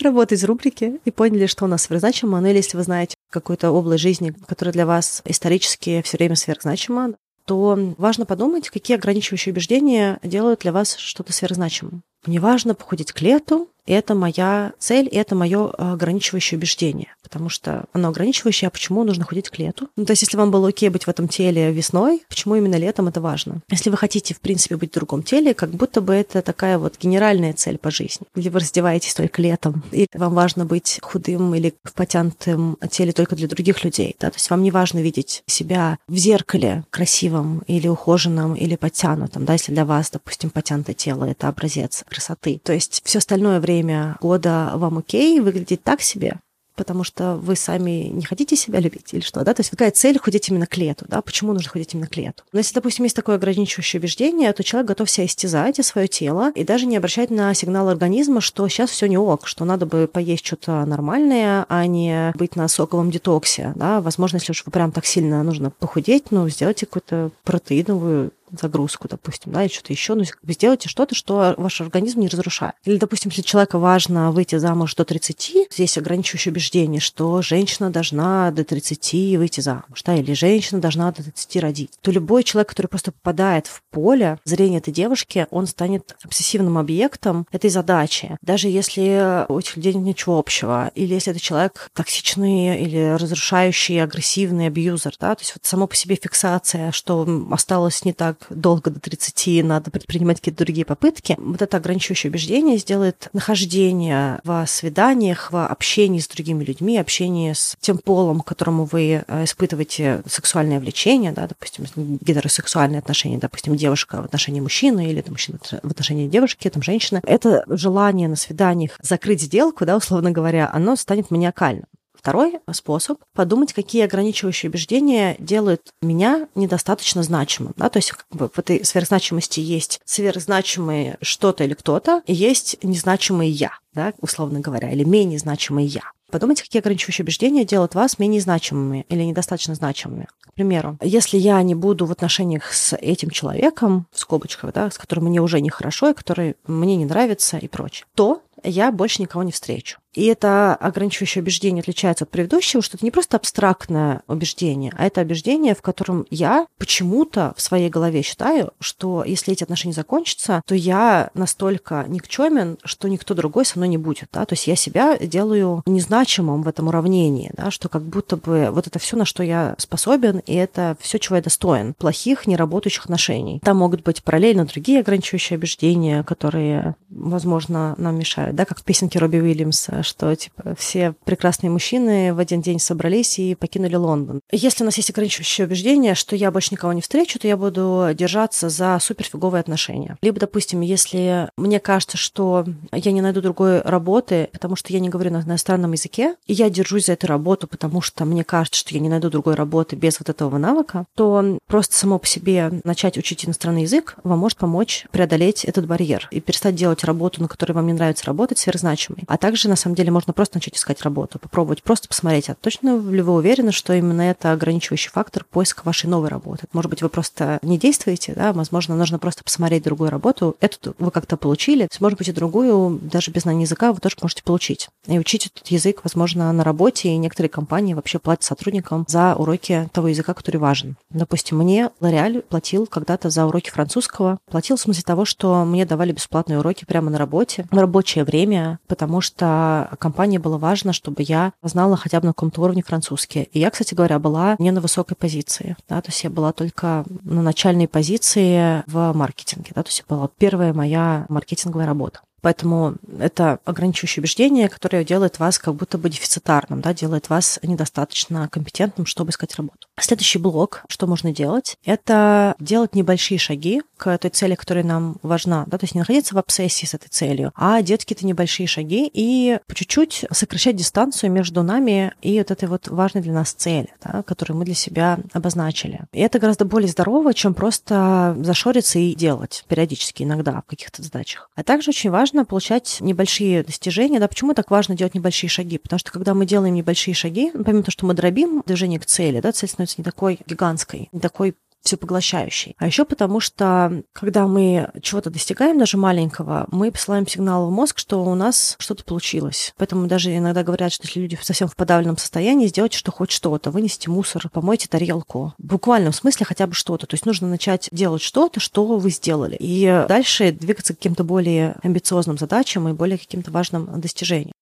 Speaker 2: работу из рубрики и поняли, что у нас сверхзначимо, ну или если вы знаете какую-то область жизни, которая для вас исторически все время сверхзначима, то важно подумать, какие ограничивающие убеждения делают для вас что-то сверхзначимым. Мне важно похудеть к лету, И это моя цель, и это мое ограничивающее убеждение. Потому что оно ограничивающее, а почему нужно худеть к лету? Ну, то есть, если вам было окей быть в этом теле весной, почему именно летом это важно? Если вы хотите, в принципе, быть в другом теле, как будто бы это такая вот генеральная цель по жизни. Или вы раздеваетесь только летом, или вам важно быть худым или в потянутом теле только для других людей. Да? То есть вам не важно видеть себя в зеркале красивым или ухоженным, или подтянутым. Да? Если для вас, допустим, потянутое тело — это образец красоты. То есть все остальное время года вам окей, выглядеть так себе, потому что вы сами не хотите себя любить или что, да? То есть какая цель худеть именно к лету, да? Почему нужно худеть именно к лету? Но если, допустим, есть такое ограничивающее убеждение, то человек готов себя истязать и свое тело и даже не обращать на сигнал организма, что сейчас все не ок, что надо бы поесть что-то нормальное, а не быть на соковом детоксе, да? Возможно, если уж вы прям так сильно нужно похудеть, ну, сделайте какую-то протеиновую загрузку, допустим, да, или что-то еще, но вы сделайте что-то, что ваш организм не разрушает. Или, допустим, если человеку важно выйти замуж до 30, здесь ограничивающее убеждение, что женщина должна до 30 выйти замуж, да, или женщина должна до 30 родить, то любой человек, который просто попадает в поле зрения этой девушки, он станет обсессивным объектом этой задачи. Даже если у этих людей нет ничего общего, или если это человек токсичный или разрушающий, агрессивный абьюзер, да, то есть вот само по себе фиксация, что осталось не так долго до 30, надо предпринимать какие-то другие попытки, вот это ограничивающее убеждение сделает нахождение в свиданиях, в общении с другими людьми, общении с тем полом, к которому вы э, испытываете сексуальное влечение, да, допустим, гетеросексуальные отношения, допустим, девушка в отношении мужчины или там, мужчина в отношении девушки, там, женщины, это желание на свиданиях закрыть сделку, да, условно говоря, оно станет маниакальным. Второй способ — подумать, какие ограничивающие убеждения делают меня недостаточно значимым. Да? То есть как бы в этой сверхзначимости есть сверхзначимые что-то или кто-то, и есть незначимый я, да, условно говоря, или менее значимый я. Подумайте, какие ограничивающие убеждения делают вас менее значимыми или недостаточно значимыми. К примеру, если я не буду в отношениях с этим человеком, в скобочках, да, с которым мне уже нехорошо, и который мне не нравится и прочее, то я больше никого не встречу. И это ограничивающее убеждение отличается от предыдущего, что это не просто абстрактное убеждение, а это убеждение, в котором я почему-то в своей голове считаю, что если эти отношения закончатся, то я настолько никчемен, что никто другой со мной не будет. Да? То есть я себя делаю незначимым в этом уравнении, да? что как будто бы вот это все, на что я способен, и это все, чего я достоин. Плохих, неработающих отношений. Там могут быть параллельно другие ограничивающие убеждения, которые, возможно, нам мешают. Да? Как в песенке Робби Уильямса что типа все прекрасные мужчины в один день собрались и покинули Лондон. Если у нас есть ограничивающее убеждение, что я больше никого не встречу, то я буду держаться за суперфиговые отношения. Либо, допустим, если мне кажется, что я не найду другой работы, потому что я не говорю на иностранном языке, и я держусь за эту работу, потому что мне кажется, что я не найду другой работы без вот этого навыка, то просто само по себе начать учить иностранный язык вам может помочь преодолеть этот барьер и перестать делать работу, на которой вам не нравится работать, сверхзначимой. А также, на самом самом деле можно просто начать искать работу, попробовать просто посмотреть, а точно ли вы уверены, что именно это ограничивающий фактор поиска вашей новой работы? Может быть, вы просто не действуете, да, возможно, нужно просто посмотреть другую работу. Эту вы как-то получили, может быть, и другую, даже без знания языка, вы тоже можете получить. И учить этот язык, возможно, на работе, и некоторые компании вообще платят сотрудникам за уроки того языка, который важен. Допустим, мне L'Oreal платил когда-то за уроки французского. Платил в смысле того, что мне давали бесплатные уроки прямо на работе, в рабочее время, потому что компании было важно, чтобы я знала хотя бы на каком-то уровне французский. И я, кстати говоря, была не на высокой позиции. Да, то есть я была только на начальной позиции в маркетинге. Да, то есть это была первая моя маркетинговая работа. Поэтому это ограничивающее убеждение, которое делает вас как будто бы дефицитарным, да, делает вас недостаточно компетентным, чтобы искать работу. Следующий блок, что можно делать, это делать небольшие шаги к той цели, которая нам важна, да, то есть не находиться в обсессии с этой целью, а делать какие-то небольшие шаги и по чуть-чуть сокращать дистанцию между нами и вот этой вот важной для нас цели, да, которую мы для себя обозначили. И это гораздо более здорово, чем просто зашориться и делать периодически иногда в каких-то задачах. А также очень важно важно получать небольшие достижения. Да, почему так важно делать небольшие шаги? Потому что когда мы делаем небольшие шаги, помимо того, что мы дробим движение к цели, да, цель становится не такой гигантской, не такой всепоглощающий. А еще потому, что когда мы чего-то достигаем, даже маленького, мы посылаем сигнал в мозг, что у нас что-то получилось. Поэтому даже иногда говорят, что если люди совсем в подавленном состоянии, сделайте что хоть что-то, вынесите мусор, помойте тарелку. В буквальном смысле хотя бы что-то. То есть нужно начать делать что-то, что вы сделали. И дальше двигаться к каким-то более амбициозным задачам и более каким-то важным достижениям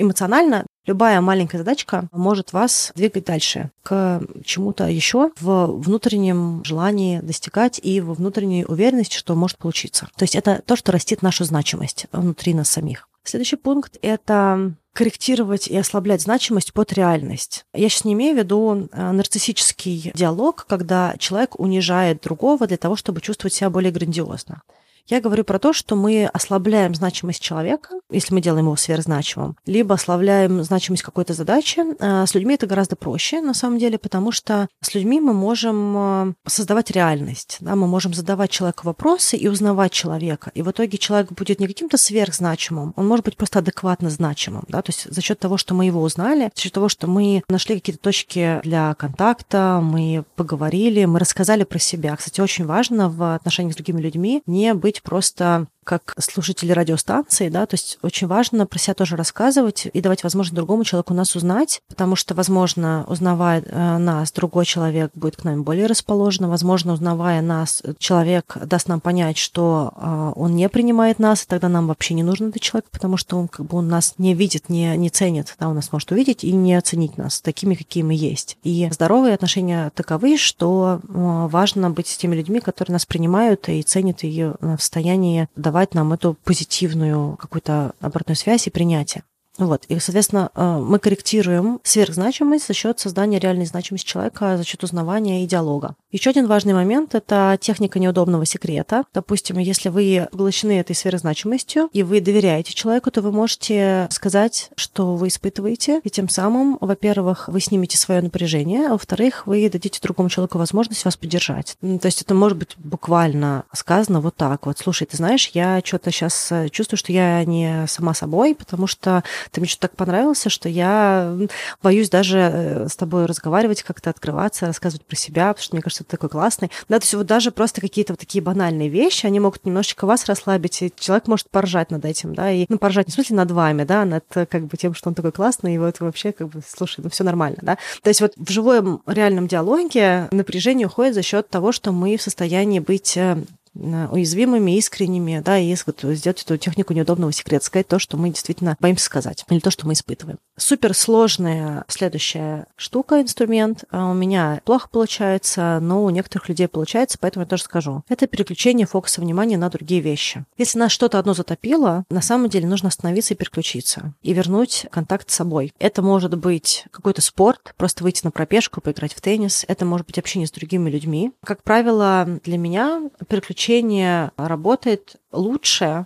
Speaker 2: эмоционально любая маленькая задачка может вас двигать дальше к чему-то еще в внутреннем желании достигать и в внутренней уверенности, что может получиться. То есть это то, что растит нашу значимость внутри нас самих. Следующий пункт — это корректировать и ослаблять значимость под реальность. Я сейчас не имею в виду э, нарциссический диалог, когда человек унижает другого для того, чтобы чувствовать себя более грандиозно. Я говорю про то, что мы ослабляем значимость человека, если мы делаем его сверхзначимым, либо ослабляем значимость какой-то задачи. А с людьми это гораздо проще, на самом деле, потому что с людьми мы можем э, создавать реальность. Да? Мы можем задавать человеку вопросы и узнавать человека. И в итоге человек будет не каким-то сверхзначимым, он может быть просто адекватно значимым. Да? То есть за счет того, что мы его узнали, за счет того, что мы нашли какие-то точки для контакта, мы поговорили, мы рассказали про себя. Кстати, очень важно в отношениях с другими людьми не быть просто как слушатели радиостанции, да, то есть очень важно про себя тоже рассказывать и давать возможность другому человеку нас узнать, потому что, возможно, узнавая э, нас, другой человек будет к нам более расположен, возможно, узнавая нас, человек даст нам понять, что э, он не принимает нас, и тогда нам вообще не нужен этот человек, потому что он как бы он нас не видит, не, не ценит, да, он нас может увидеть и не оценить нас такими, какие мы есть. И здоровые отношения таковы, что э, важно быть с теми людьми, которые нас принимают и ценят ее в состоянии давать нам эту позитивную какую-то обратную связь и принятие. Вот. И, соответственно, э, мы корректируем сверхзначимость за счет создания реальной значимости человека, за счет узнавания и диалога. Еще один важный момент – это техника неудобного секрета. Допустим, если вы поглощены этой сверхзначимостью, и вы доверяете человеку, то вы можете сказать, что вы испытываете, и тем самым, во-первых, вы снимете свое напряжение, а во-вторых, вы дадите другому человеку возможность вас поддержать. То есть это может быть буквально сказано вот так вот. Слушай, ты знаешь, я что-то сейчас э, чувствую, что я не сама собой, потому что ты мне что-то так понравился, что я боюсь даже э, с тобой разговаривать, как-то открываться, рассказывать про себя, потому что мне кажется, ты такой классный. Да, то есть вот даже просто какие-то вот такие банальные вещи, они могут немножечко вас расслабить, и человек может поржать над этим, да, и, ну, поржать не в смысле над вами, да, над как бы тем, что он такой классный, и вот вообще как бы, слушай, ну все нормально, да. То есть вот в живом реальном диалоге напряжение уходит за счет того, что мы в состоянии быть э, уязвимыми, искренними, да, и вот сделать эту технику неудобного секрета, сказать то, что мы действительно боимся сказать, или то, что мы испытываем. Супер сложная следующая штука, инструмент. А у меня плохо получается, но у некоторых людей получается, поэтому я тоже скажу. Это переключение фокуса внимания на другие вещи. Если нас что-то одно затопило, на самом деле нужно остановиться и переключиться, и вернуть контакт с собой. Это может быть какой-то спорт, просто выйти на пробежку, поиграть в теннис. Это может быть общение с другими людьми. Как правило, для меня переключение работает лучше,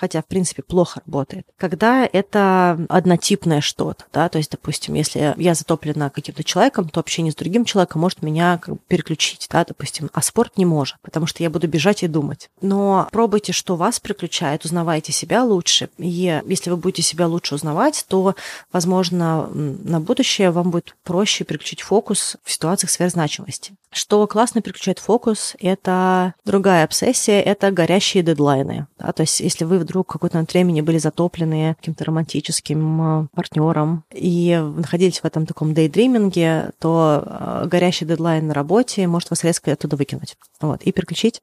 Speaker 2: хотя, в принципе, плохо работает, когда это однотипное что-то, да, то есть, допустим, если я затоплена каким-то человеком, то общение с другим человеком может меня как бы переключить, да, допустим, а спорт не может, потому что я буду бежать и думать. Но пробуйте, что вас приключает, узнавайте себя лучше, и если вы будете себя лучше узнавать, то, возможно, на будущее вам будет проще переключить фокус в ситуациях сверхзначимости. Что классно переключает фокус, это другая обсессия, это горящие дедлайны. Да? То есть если вы вдруг какое-то момент времени были затоплены каким-то романтическим э, партнером и находились в этом таком дейдриминге, то э, горящий дедлайн на работе может вас резко оттуда выкинуть. Вот, и переключить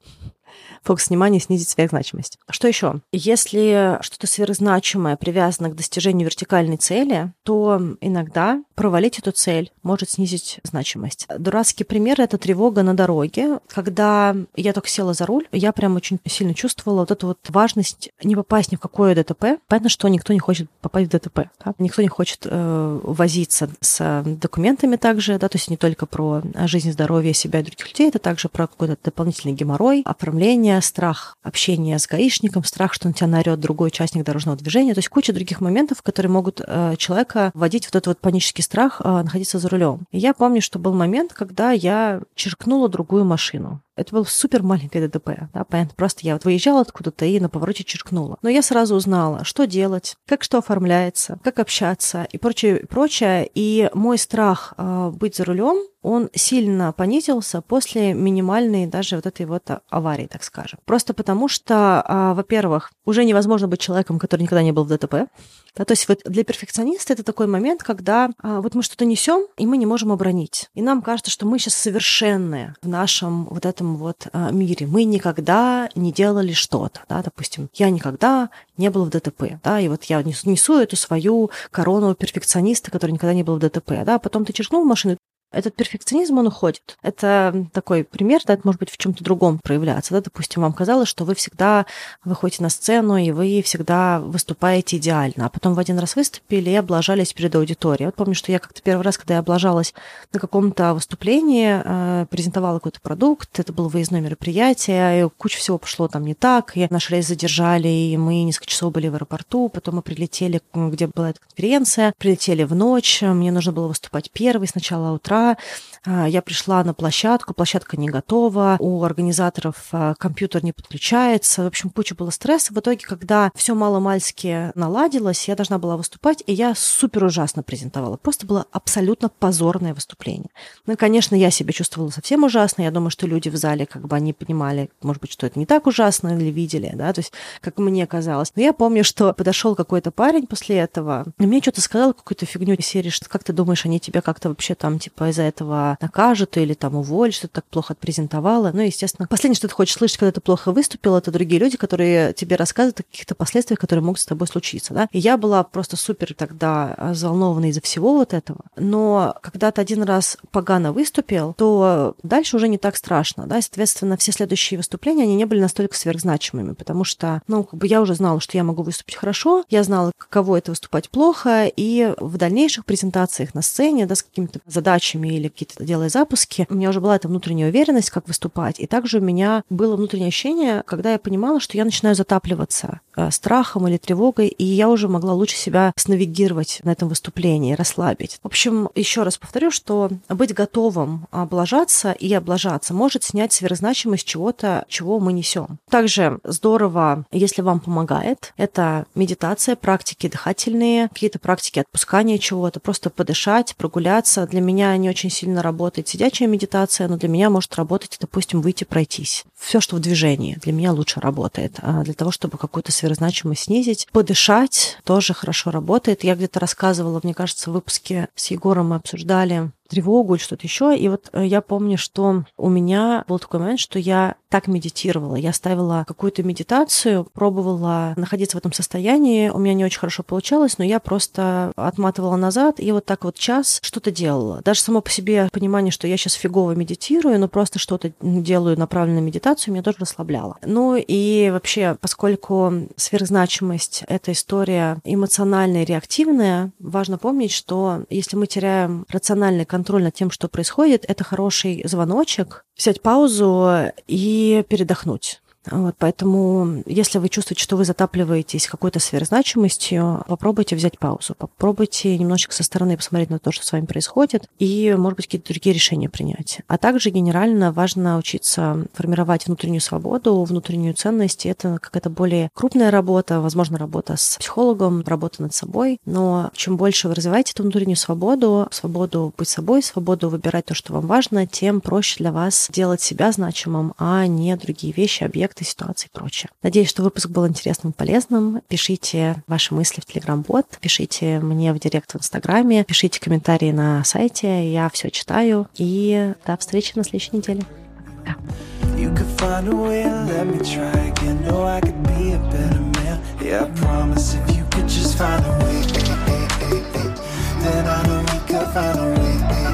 Speaker 2: фокус внимания снизить сверхзначимость. Что еще? Если что-то сверхзначимое привязано к достижению вертикальной цели, то иногда провалить эту цель может снизить значимость. Дурацкий пример — это тревога на дороге. Когда я только села за руль, я прям очень сильно чувствовала вот эту вот важность не попасть ни в какое ДТП. Понятно, что никто не хочет попасть в ДТП. Да? Никто не хочет э, возиться с документами также, да, то есть не только про жизнь, здоровье себя и других людей, это также про какой-то дополнительный геморрой, оформление, страх общения с гаишником, страх, что на тебя наорет другой участник дорожного движения. То есть куча других моментов, которые могут э, человека вводить в вот этот вот панический страх э, находиться за рулем. И я помню, что был момент, когда я черкнула другую машину. Это был супер маленькое ДТП, да, понятно. Просто я вот выезжала откуда-то и на повороте черкнула. Но я сразу узнала, что делать, как что оформляется, как общаться и прочее, прочее. И мой страх э, быть за рулем он сильно понизился после минимальной даже вот этой вот аварии, так скажем. Просто потому что, а, во-первых, уже невозможно быть человеком, который никогда не был в ДТП. Да, то есть вот для перфекциониста это такой момент, когда а, вот мы что-то несем, и мы не можем оборонить. И нам кажется, что мы сейчас совершенные в нашем вот этом вот а, мире. Мы никогда не делали что-то. Да, допустим, я никогда не был в ДТП. Да, и вот я несу, эту свою корону перфекциониста, который никогда не был в ДТП. Да, потом ты черкнул машину, этот перфекционизм, он уходит. Это такой пример, да, это может быть в чем-то другом проявляться. Да? Допустим, вам казалось, что вы всегда выходите на сцену, и вы всегда выступаете идеально, а потом в один раз выступили и облажались перед аудиторией. Вот помню, что я как-то первый раз, когда я облажалась на каком-то выступлении, э, презентовала какой-то продукт, это было выездное мероприятие, и куча всего пошло там не так, и наш рейс задержали, и мы несколько часов были в аэропорту, потом мы прилетели, где была эта конференция, прилетели в ночь, мне нужно было выступать первый сначала утра, утра. А, я пришла на площадку, площадка не готова, у организаторов а, компьютер не подключается. В общем, куча было стресса. В итоге, когда все мало-мальски наладилось, я должна была выступать, и я супер ужасно презентовала. Просто было абсолютно позорное выступление. Ну и, конечно, я себя чувствовала совсем ужасно. Я думаю, что люди в зале как бы они понимали, может быть, что это не так ужасно или видели, да, то есть как мне казалось. Но я помню, что подошел какой-то парень после этого, и мне что-то сказал, какую-то фигню из серии, что как ты думаешь, они тебя как-то вообще там типа из-за этого накажут или там уволят, что ты так плохо отпрезентовала. Ну, естественно, последнее, что ты хочешь слышать, когда ты плохо выступил, это другие люди, которые тебе рассказывают о каких-то последствиях, которые могут с тобой случиться, да. И я была просто супер тогда взволнована из-за всего вот этого. Но когда ты один раз погано выступил, то дальше уже не так страшно, да. Соответственно, все следующие выступления, они не были настолько сверхзначимыми, потому что, ну, как бы я уже знала, что я могу выступить хорошо, я знала, каково это выступать плохо, и в дальнейших презентациях на сцене, да, с какими-то задачами задачами или какие-то делая запуски, у меня уже была эта внутренняя уверенность, как выступать. И также у меня было внутреннее ощущение, когда я понимала, что я начинаю затапливаться страхом или тревогой, и я уже могла лучше себя снавигировать на этом выступлении, расслабить. В общем, еще раз повторю, что быть готовым облажаться и облажаться может снять сверхзначимость чего-то, чего мы несем. Также здорово, если вам помогает, это медитация, практики дыхательные, какие-то практики отпускания чего-то, просто подышать, прогуляться. Для меня не очень сильно работает сидячая медитация, но для меня может работать, допустим, выйти пройтись. Все, что в движении, для меня лучше работает. А для того, чтобы какую-то сверхзначимость снизить, подышать тоже хорошо работает. Я где-то рассказывала, мне кажется, в выпуске с Егором мы обсуждали тревогу или что-то еще. И вот э, я помню, что у меня был такой момент, что я так медитировала. Я ставила какую-то медитацию, пробовала находиться в этом состоянии. У меня не очень хорошо получалось, но я просто отматывала назад и вот так вот час что-то делала. Даже само по себе понимание, что я сейчас фигово медитирую, но просто что-то делаю направленную медитацию, меня тоже расслабляло. Ну и вообще, поскольку сверхзначимость — это история эмоциональная реактивная, важно помнить, что если мы теряем рациональный контроль над тем, что происходит, это хороший звоночек, взять паузу и передохнуть. Вот, поэтому, если вы чувствуете, что вы затапливаетесь какой-то сверхзначимостью, попробуйте взять паузу, попробуйте немножечко со стороны посмотреть на то, что с вами происходит, и, может быть, какие-то другие решения принять. А также генерально важно учиться формировать внутреннюю свободу, внутреннюю ценность. Это какая-то более крупная работа, возможно, работа с психологом, работа над собой. Но чем больше вы развиваете эту внутреннюю свободу, свободу быть собой, свободу выбирать то, что вам важно, тем проще для вас делать себя значимым, а не другие вещи, объекты, конфликты, ситуации и прочее. Надеюсь, что выпуск был интересным и полезным. Пишите ваши мысли в Телеграм-бот, пишите мне в директ в Инстаграме, пишите комментарии на сайте, я все читаю. И до встречи на следующей неделе. Пока. Then I know we could find a way.